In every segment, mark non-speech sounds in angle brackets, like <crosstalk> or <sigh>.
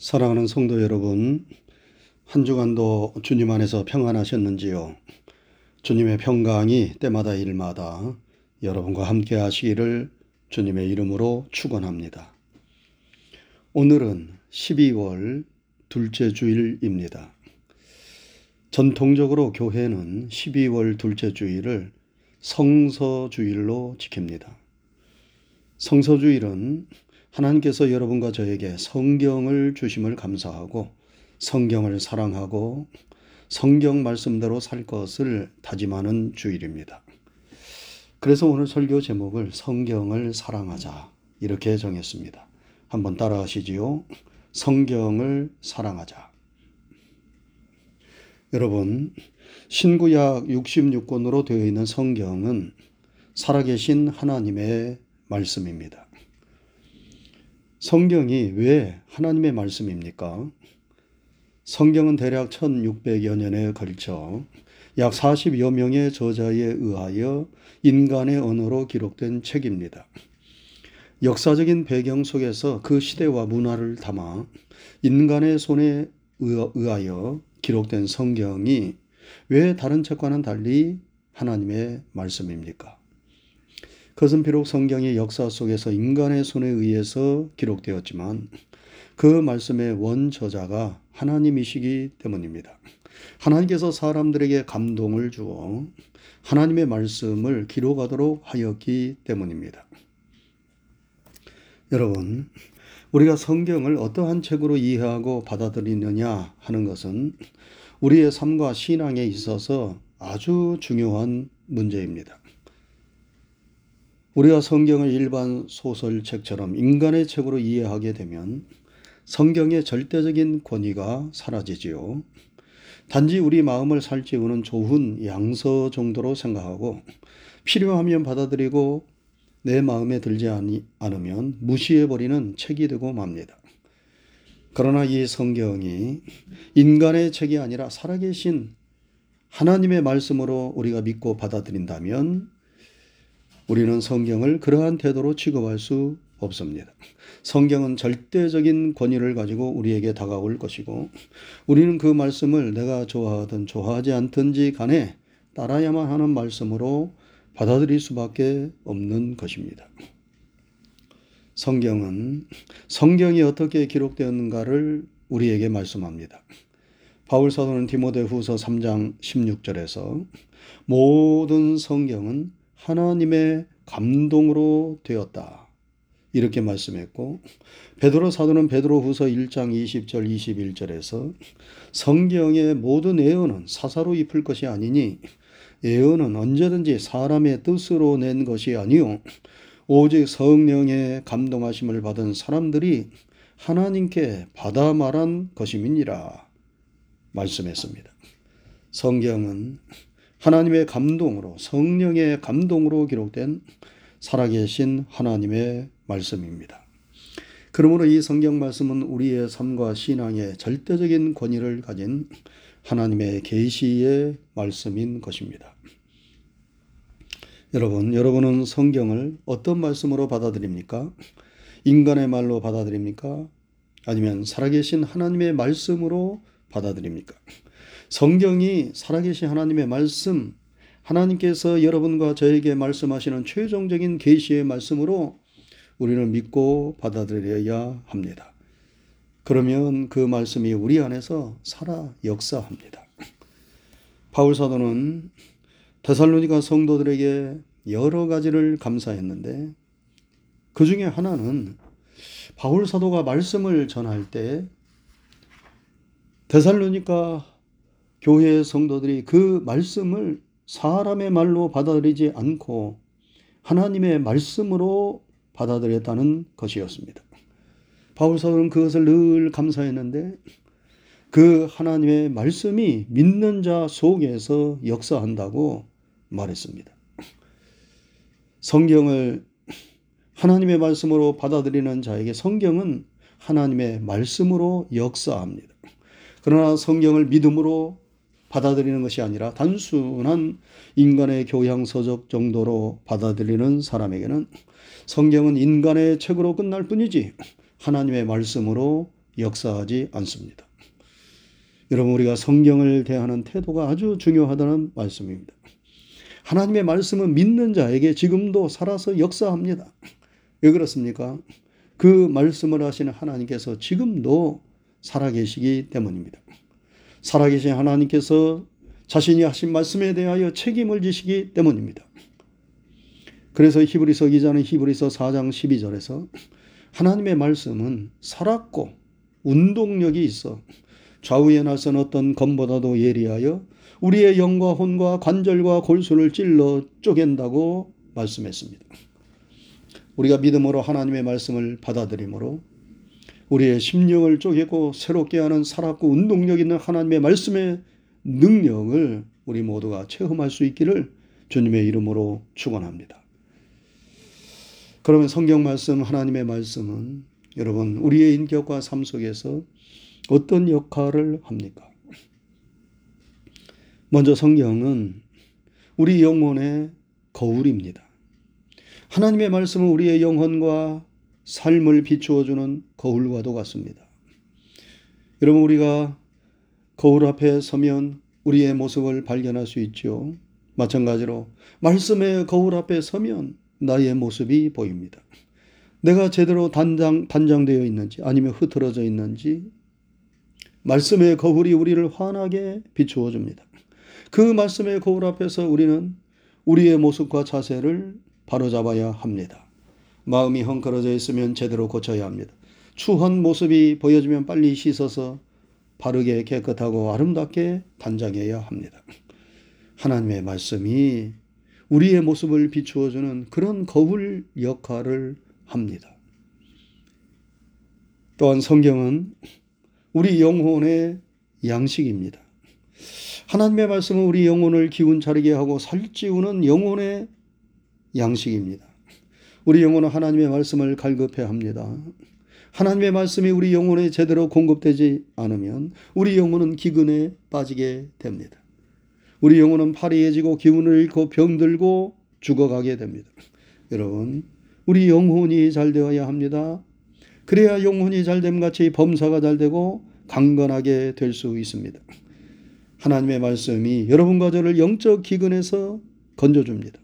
사랑하는 성도 여러분, 한 주간도 주님 안에서 평안하셨는지요? 주님의 평강이 때마다 일마다 여러분과 함께 하시기를 주님의 이름으로 축원합니다. 오늘은 12월 둘째 주일입니다. 전통적으로 교회는 12월 둘째 주일을 성서주일로 지킵니다. 성서주일은 하나님께서 여러분과 저에게 성경을 주심을 감사하고 성경을 사랑하고 성경 말씀대로 살 것을 다짐하는 주일입니다. 그래서 오늘 설교 제목을 성경을 사랑하자 이렇게 정했습니다. 한번 따라하시지요. 성경을 사랑하자. 여러분, 신구약 66권으로 되어 있는 성경은 살아계신 하나님의 말씀입니다. 성경이 왜 하나님의 말씀입니까? 성경은 대략 1600여 년에 걸쳐 약 40여 명의 저자에 의하여 인간의 언어로 기록된 책입니다. 역사적인 배경 속에서 그 시대와 문화를 담아 인간의 손에 의하여 기록된 성경이 왜 다른 책과는 달리 하나님의 말씀입니까? 그것은 비록 성경의 역사 속에서 인간의 손에 의해서 기록되었지만 그 말씀의 원 저자가 하나님이시기 때문입니다. 하나님께서 사람들에게 감동을 주어 하나님의 말씀을 기록하도록 하였기 때문입니다. 여러분, 우리가 성경을 어떠한 책으로 이해하고 받아들이느냐 하는 것은 우리의 삶과 신앙에 있어서 아주 중요한 문제입니다. 우리가 성경을 일반 소설책처럼 인간의 책으로 이해하게 되면 성경의 절대적인 권위가 사라지지요. 단지 우리 마음을 살찌우는 좋은 양서 정도로 생각하고 필요하면 받아들이고 내 마음에 들지 않으면 무시해버리는 책이 되고 맙니다. 그러나 이 성경이 인간의 책이 아니라 살아계신 하나님의 말씀으로 우리가 믿고 받아들인다면 우리는 성경을 그러한 태도로 취급할 수 없습니다. 성경은 절대적인 권위를 가지고 우리에게 다가올 것이고 우리는 그 말씀을 내가 좋아하든 좋아하지 않든지 간에 따라야만 하는 말씀으로 받아들일 수밖에 없는 것입니다. 성경은 성경이 어떻게 기록되었는가를 우리에게 말씀합니다. 바울 사도는 디모데 후서 3장 16절에서 모든 성경은 하나님의 감동으로 되었다. 이렇게 말씀했고 베드로 사도는 베드로 후서 1장 20절 21절에서 성경의 모든 예언은 사사로 입을 것이 아니니 예언은 언제든지 사람의 뜻으로 낸 것이 아니요 오직 성령의 감동하심을 받은 사람들이 하나님께 받아 말한 것임이니라 말씀했습니다. 성경은 하나님의 감동으로 성령의 감동으로 기록된 살아계신 하나님의 말씀입니다. 그러므로 이 성경 말씀은 우리의 삶과 신앙의 절대적인 권위를 가진 하나님의 계시의 말씀인 것입니다. 여러분, 여러분은 성경을 어떤 말씀으로 받아들입니까? 인간의 말로 받아들입니까? 아니면 살아계신 하나님의 말씀으로 받아들입니까? 성경이 살아계신 하나님의 말씀, 하나님께서 여러분과 저에게 말씀하시는 최종적인 계시의 말씀으로 우리는 믿고 받아들여야 합니다. 그러면 그 말씀이 우리 안에서 살아 역사합니다. 바울 사도는 데살로니가 성도들에게 여러 가지를 감사했는데 그 중에 하나는 바울 사도가 말씀을 전할 때 데살로니가 교회의 성도들이 그 말씀을 사람의 말로 받아들이지 않고 하나님의 말씀으로 받아들였다는 것이었습니다. 바울 사도는 그것을 늘 감사했는데 그 하나님의 말씀이 믿는 자 속에서 역사한다고 말했습니다. 성경을 하나님의 말씀으로 받아들이는 자에게 성경은 하나님의 말씀으로 역사합니다. 그러나 성경을 믿음으로 받아들이는 것이 아니라 단순한 인간의 교양 서적 정도로 받아들이는 사람에게는 성경은 인간의 책으로 끝날 뿐이지 하나님의 말씀으로 역사하지 않습니다. 여러분 우리가 성경을 대하는 태도가 아주 중요하다는 말씀입니다. 하나님의 말씀은 믿는 자에게 지금도 살아서 역사합니다. 왜 그렇습니까? 그 말씀을 하시는 하나님께서 지금도 살아계시기 때문입니다. 살아계신 하나님께서 자신이 하신 말씀에 대하여 책임을 지시기 때문입니다. 그래서 히브리서 기자는 히브리서 4장 12절에서 하나님의 말씀은 살았고 운동력이 있어 좌우에 나선 어떤 검보다도 예리하여 우리의 영과 혼과 관절과 골수를 찔러 쪼갠다고 말씀했습니다. 우리가 믿음으로 하나님의 말씀을 받아들이므로 우리의 심령을 쪼개고 새롭게 하는 살았고 운동력 있는 하나님의 말씀의 능력을 우리 모두가 체험할 수 있기를 주님의 이름으로 축원합니다. 그러면 성경 말씀 하나님의 말씀은 여러분 우리의 인격과 삶 속에서 어떤 역할을 합니까? 먼저 성경은 우리 영혼의 거울입니다. 하나님의 말씀은 우리의 영혼과 삶을 비추어주는 거울과도 같습니다. 여러분, 우리가 거울 앞에 서면 우리의 모습을 발견할 수 있죠. 마찬가지로 말씀의 거울 앞에 서면 나의 모습이 보입니다. 내가 제대로 단장, 단장되어 있는지 아니면 흐트러져 있는지 말씀의 거울이 우리를 환하게 비추어 줍니다. 그 말씀의 거울 앞에서 우리는 우리의 모습과 자세를 바로잡아야 합니다. 마음이 헝클어져 있으면 제대로 고쳐야 합니다. 추한 모습이 보여지면 빨리 씻어서 바르게 깨끗하고 아름답게 단장해야 합니다. 하나님의 말씀이 우리의 모습을 비추어주는 그런 거울 역할을 합니다. 또한 성경은 우리 영혼의 양식입니다. 하나님의 말씀은 우리 영혼을 기운 차리게 하고 살찌우는 영혼의 양식입니다. 우리 영혼은 하나님의 말씀을 갈급해 합니다. 하나님의 말씀이 우리 영혼에 제대로 공급되지 않으면 우리 영혼은 기근에 빠지게 됩니다. 우리 영혼은 파리해지고 기운을 잃고 병들고 죽어가게 됩니다. 여러분, 우리 영혼이 잘 되어야 합니다. 그래야 영혼이 잘됨 같이 범사가 잘 되고 강건하게 될 수 있습니다. 하나님의 말씀이 여러분과 저를 영적 기근에서 건져줍니다.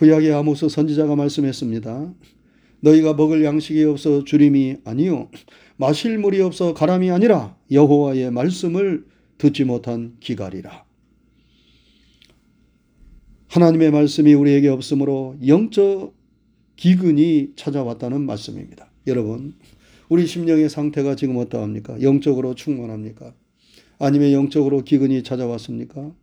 구약의 아모스 선지자가 말씀했습니다. 너희가 먹을 양식이 없어 주림이 아니요 마실 물이 없어 가람이 아니라 여호와의 말씀을 듣지 못한 기갈이라. 하나님의 말씀이 우리에게 없으므로 영적 기근이 찾아왔다는 말씀입니다. 여러분, 우리 심령의 상태가 지금 어떠합니까? 영적으로 충만합니까? 아니면 영적으로 기근이 찾아왔습니까?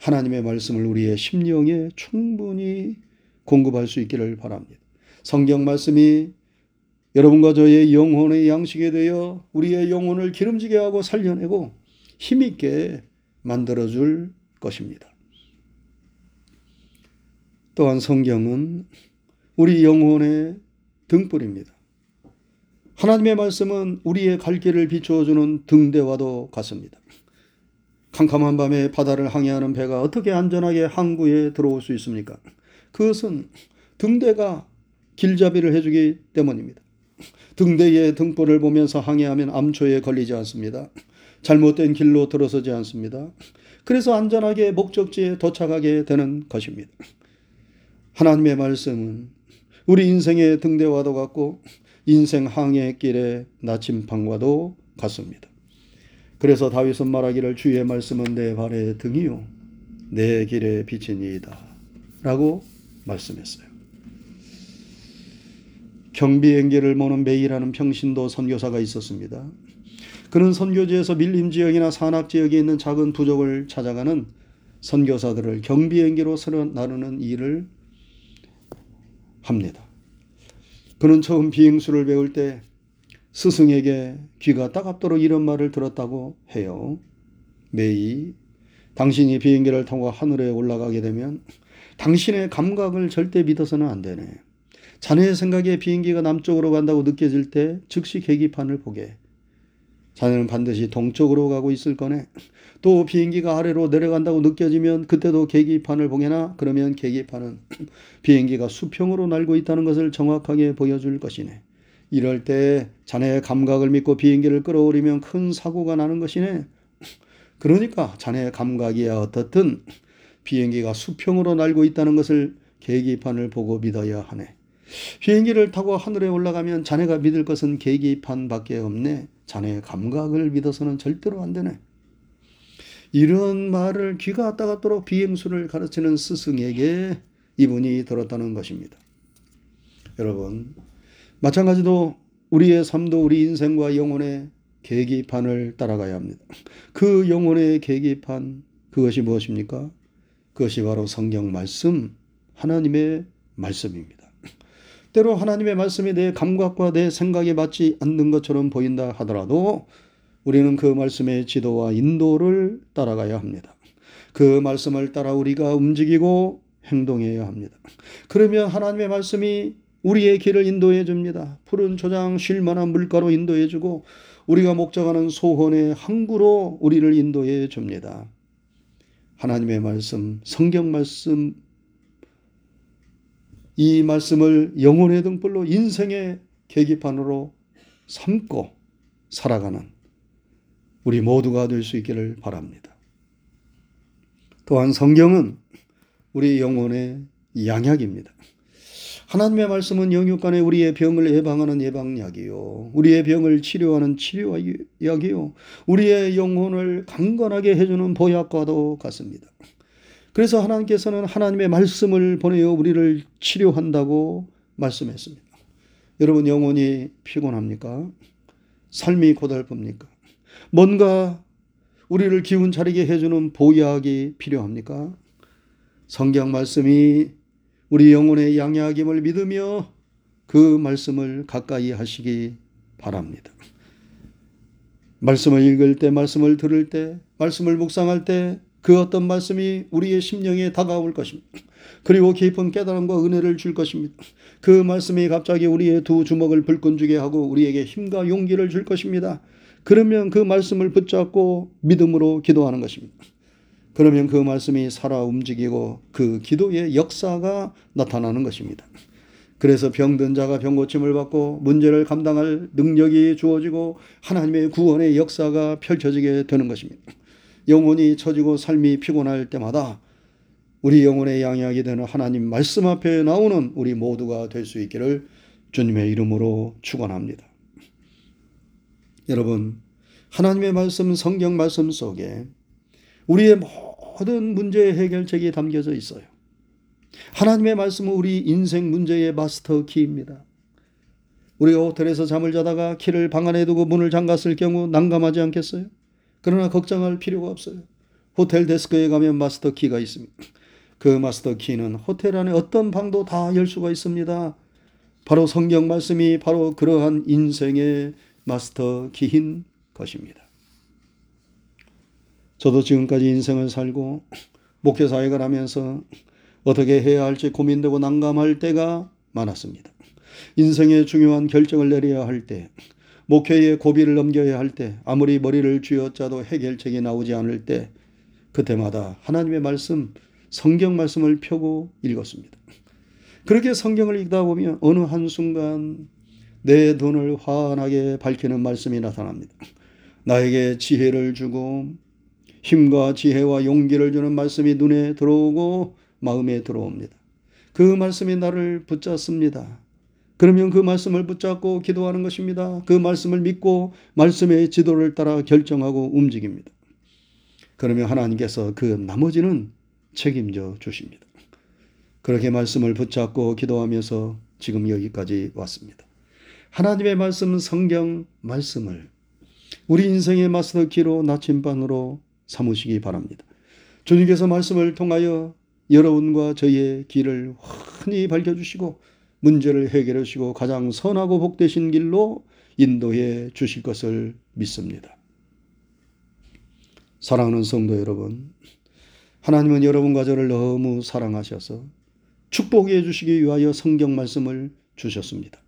하나님의 말씀을 우리의 심령에 충분히 공급할 수 있기를 바랍니다. 성경 말씀이 여러분과 저의 영혼의 양식에 되어 우리의 영혼을 기름지게 하고 살려내고 힘있게 만들어줄 것입니다. 또한 성경은 우리 영혼의 등불입니다. 하나님의 말씀은 우리의 갈 길을 비추어주는 등대와도 같습니다. 캄캄한 밤에 바다를 항해하는 배가 어떻게 안전하게 항구에 들어올 수 있습니까? 그것은 등대가 길잡이를 해주기 때문입니다. 등대의 등불을 보면서 항해하면 암초에 걸리지 않습니다. 잘못된 길로 들어서지 않습니다. 그래서 안전하게 목적지에 도착하게 되는 것입니다. 하나님의 말씀은 우리 인생의 등대와도 같고 인생 항해 길의 나침반과도 같습니다. 그래서 다윗은 말하기를 주의 말씀은 내 발의 등이요 내 길의 빛이니이다 라고 말씀했어요. 경비행기를 모는 메이라는 평신도 선교사가 있었습니다. 그는 선교지에서 밀림 지역이나 산악 지역에 있는 작은 부족을 찾아가는 선교사들을 경비행기로 나누는 일을 합니다. 그는 처음 비행수를 배울 때 스승에게 귀가 따갑도록 이런 말을 들었다고 해요. 메이, 당신이 비행기를 타고 하늘에 올라가게 되면 당신의 감각을 절대 믿어서는 안 되네. 자네의 생각에 비행기가 남쪽으로 간다고 느껴질 때 즉시 계기판을 보게. 자네는 반드시 동쪽으로 가고 있을 거네. 또 비행기가 아래로 내려간다고 느껴지면 그때도 계기판을 보게나 그러면 계기판은 <clears throat> 비행기가 수평으로 날고 있다는 것을 정확하게 보여줄 것이네. 이럴 때 자네의 감각을 믿고 비행기를 끌어올리면 큰 사고가 나는 것이네. 그러니까 자네의 감각이야 어떻든 비행기가 수평으로 날고 있다는 것을 계기판을 보고 믿어야 하네. 비행기를 타고 하늘에 올라가면 자네가 믿을 것은 계기판밖에 없네. 자네의 감각을 믿어서는 절대로 안 되네. 이런 말을 귀가 따갑도록 비행수를 가르치는 스승에게 이분이 들었다는 것입니다. 여러분, 마찬가지로 우리의 삶도 우리 인생과 영혼의 계기판을 따라가야 합니다. 그 영혼의 계기판, 그것이 무엇입니까? 그것이 바로 성경 말씀, 하나님의 말씀입니다. 때로 하나님의 말씀이 내 감각과 내 생각에 맞지 않는 것처럼 보인다 하더라도 우리는 그 말씀의 지도와 인도를 따라가야 합니다. 그 말씀을 따라 우리가 움직이고 행동해야 합니다. 그러면 하나님의 말씀이 우리의 길을 인도해 줍니다. 푸른 초장 쉴 만한 물가로 인도해 주고 우리가 목적하는 소원의 항구로 우리를 인도해 줍니다. 하나님의 말씀, 성경 말씀 이 말씀을 영혼의 등불로 인생의 계기판으로 삼고 살아가는 우리 모두가 될 수 있기를 바랍니다. 또한 성경은 우리 영혼의 양약입니다. 하나님의 말씀은 영육간에 우리의 병을 예방하는 예방약이요. 우리의 병을 치료하는 치료약이요. 우리의 영혼을 강건하게 해주는 보약과도 같습니다. 그래서 하나님께서는 하나님의 말씀을 보내어 우리를 치료한다고 말씀했습니다. 여러분 영혼이 피곤합니까? 삶이 고달픕니까? 뭔가 우리를 기운 차리게 해주는 보약이 필요합니까? 성경 말씀이 우리 영혼의 양약임을 믿으며 그 말씀을 가까이 하시기 바랍니다. 말씀을 읽을 때, 말씀을 들을 때, 말씀을 묵상할 때 그 어떤 말씀이 우리의 심령에 다가올 것입니다. 그리고 깊은 깨달음과 은혜를 줄 것입니다. 그 말씀이 갑자기 우리의 두 주먹을 불끈주게 하고 우리에게 힘과 용기를 줄 것입니다. 그러면 그 말씀을 붙잡고 믿음으로 기도하는 것입니다. 그러면 그 말씀이 살아 움직이고 그 기도의 역사가 나타나는 것입니다. 그래서 병든 자가 병 고침을 받고 문제를 감당할 능력이 주어지고 하나님의 구원의 역사가 펼쳐지게 되는 것입니다. 영혼이 처지고 삶이 피곤할 때마다 우리 영혼의 양약이 되는 하나님 말씀 앞에 나오는 우리 모두가 될 수 있기를 주님의 이름으로 축원합니다. 여러분, 하나님의 말씀 성경 말씀 속에 우리의 모든 문제의 해결책이 담겨져 있어요. 하나님의 말씀은 우리 인생 문제의 마스터 키입니다. 우리가 호텔에서 잠을 자다가 키를 방 안에 두고 문을 잠갔을 경우 난감하지 않겠어요? 그러나 걱정할 필요가 없어요. 호텔 데스크에 가면 마스터 키가 있습니다. 그 마스터 키는 호텔 안에 어떤 방도 다 열 수가 있습니다. 바로 성경 말씀이 바로 그러한 인생의 마스터 키인 것입니다. 저도 지금까지 인생을 살고 목회 사역을 하면서 어떻게 해야 할지 고민되고 난감할 때가 많았습니다. 인생의 중요한 결정을 내려야 할 때, 목회의 고비를 넘겨야 할 때, 아무리 머리를 쥐어짜도 해결책이 나오지 않을 때, 그때마다 하나님의 말씀, 성경 말씀을 펴고 읽었습니다. 그렇게 성경을 읽다 보면 어느 한순간 내 돈을 환하게 밝히는 말씀이 나타납니다. 나에게 지혜를 주고 힘과 지혜와 용기를 주는 말씀이 눈에 들어오고 마음에 들어옵니다. 그 말씀이 나를 붙잡습니다. 그러면 그 말씀을 붙잡고 기도하는 것입니다. 그 말씀을 믿고 말씀의 지도를 따라 결정하고 움직입니다. 그러면 하나님께서 그 나머지는 책임져 주십니다. 그렇게 말씀을 붙잡고 기도하면서 지금 여기까지 왔습니다. 하나님의 말씀, 성경 말씀을 우리 인생의 마스터 키로 나침반으로 삼으시기 바랍니다. 주님께서 말씀을 통하여 여러분과 저희의 길을 환히 밝혀주시고 문제를 해결해 주시고 가장 선하고 복되신 길로 인도해 주실 것을 믿습니다. 사랑하는 성도 여러분, 하나님은 여러분과 저를 너무 사랑하셔서 축복해 주시기 위하여 성경 말씀을 주셨습니다.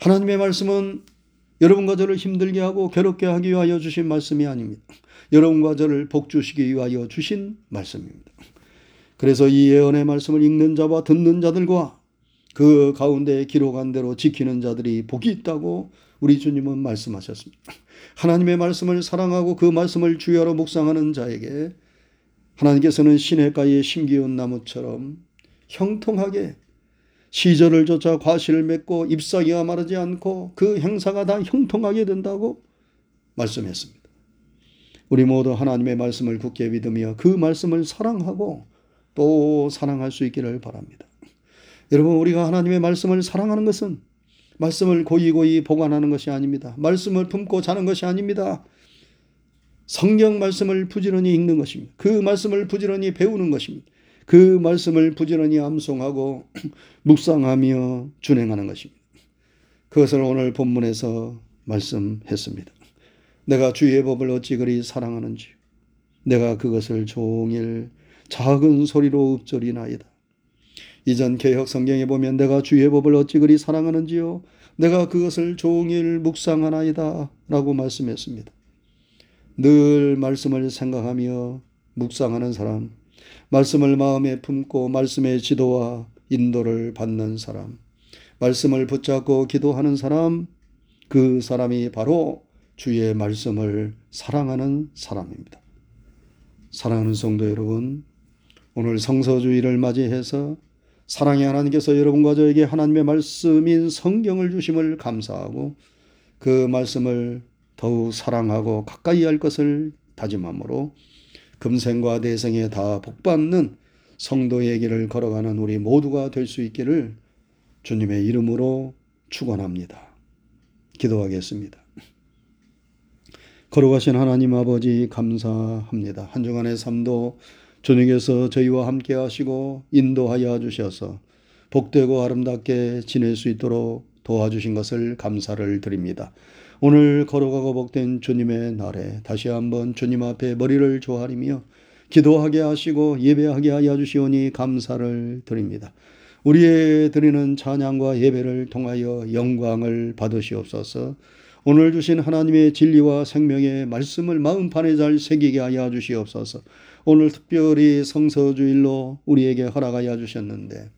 하나님의 말씀은 여러분과 저를 힘들게 하고 괴롭게 하기 위하여 주신 말씀이 아닙니다. 여러분과 저를 복주시기 위하여 주신 말씀입니다. 그래서 이 예언의 말씀을 읽는 자와 듣는 자들과 그 가운데 기록한 대로 지키는 자들이 복이 있다고 우리 주님은 말씀하셨습니다. 하나님의 말씀을 사랑하고 그 말씀을 주야로 묵상하는 자에게 하나님께서는 시냇가에 심기운 나무처럼 형통하게 시절을 쫓아 과실을 맺고 잎사귀가 마르지 않고 그 행사가 다 형통하게 된다고 말씀했습니다. 우리 모두 하나님의 말씀을 굳게 믿으며 그 말씀을 사랑하고 또 사랑할 수 있기를 바랍니다. 여러분, 우리가 하나님의 말씀을 사랑하는 것은 말씀을 고이고이 보관하는 것이 아닙니다. 말씀을 품고 자는 것이 아닙니다. 성경 말씀을 부지런히 읽는 것입니다. 그 말씀을 부지런히 배우는 것입니다. 그 말씀을 부지런히 암송하고 <clears throat> 묵상하며 준행하는 것입니다. 그것을 오늘 본문에서 말씀했습니다. 내가 주의 법을 어찌 그리 사랑하는지 내가 그것을 종일 작은 소리로 읊조리나이다. 이전 개혁 성경에 보면 내가 주의 법을 어찌 그리 사랑하는지요 내가 그것을 종일 묵상하나이다 라고 말씀했습니다. 늘 말씀을 생각하며 묵상하는 사람, 말씀을 마음에 품고 말씀의 지도와 인도를 받는 사람, 말씀을 붙잡고 기도하는 사람, 그 사람이 바로 주의 말씀을 사랑하는 사람입니다. 사랑하는 성도 여러분, 오늘 성서주의를 맞이해서 사랑의 하나님께서 여러분과 저에게 하나님의 말씀인 성경을 주심을 감사하고 그 말씀을 더욱 사랑하고 가까이 할 것을 다짐함으로 금생과 대생에 다 복받는 성도의 길을 걸어가는 우리 모두가 될 수 있기를 주님의 이름으로 축원합니다. 기도하겠습니다. 걸어가신 하나님 아버지 감사합니다. 한 주간의 삶도 주님께서 저희와 함께 하시고 인도하여 주셔서 복되고 아름답게 지낼 수 있도록 도와주신 것을 감사를 드립니다. 오늘 걸어가고 복된 주님의 날에 다시 한번 주님 앞에 머리를 조아리며 기도하게 하시고 예배하게 하여 주시오니 감사를 드립니다. 우리의 드리는 찬양과 예배를 통하여 영광을 받으시옵소서. 오늘 주신 하나님의 진리와 생명의 말씀을 마음판에 잘 새기게 하여 주시옵소서. 오늘 특별히 성서주일로 우리에게 허락하여 주셨는데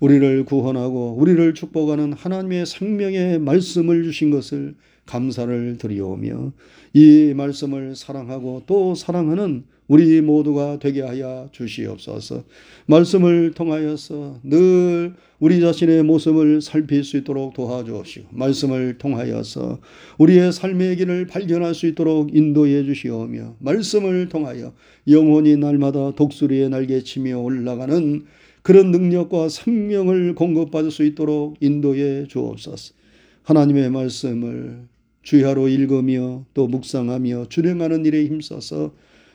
우리를 구원하고 우리를 축복하는 하나님의 생명의 말씀을 주신 것을 감사를 드리오며 이 말씀을 사랑하고 또 사랑하는 우리 모두가 되게 하여 주시옵소서. 말씀을 통하여서 늘 우리 자신의 모습을 살필 수 있도록 도와주옵시고 말씀을 통하여서 우리의 삶의 길을 발견할 수 있도록 인도해 주시오며 말씀을 통하여 영혼이 날마다 독수리의 날개 치며 올라가는 그런 능력과 생명을 공급받을 수 있도록 인도해 주옵소서. 하나님의 말씀을 주야로 읽으며 또 묵상하며 준행하는 일에 힘써서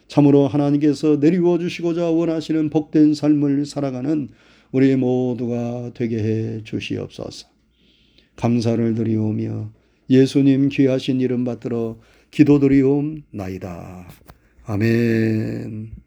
참으로 하나님께서 내리워 주시고자 원하시는 복된 삶을 살아가는 우리 모두가 되게 해 주시옵소서. 감사를 드리오며 예수님 귀하신 이름 받들어 기도드리옵나이다. 아멘.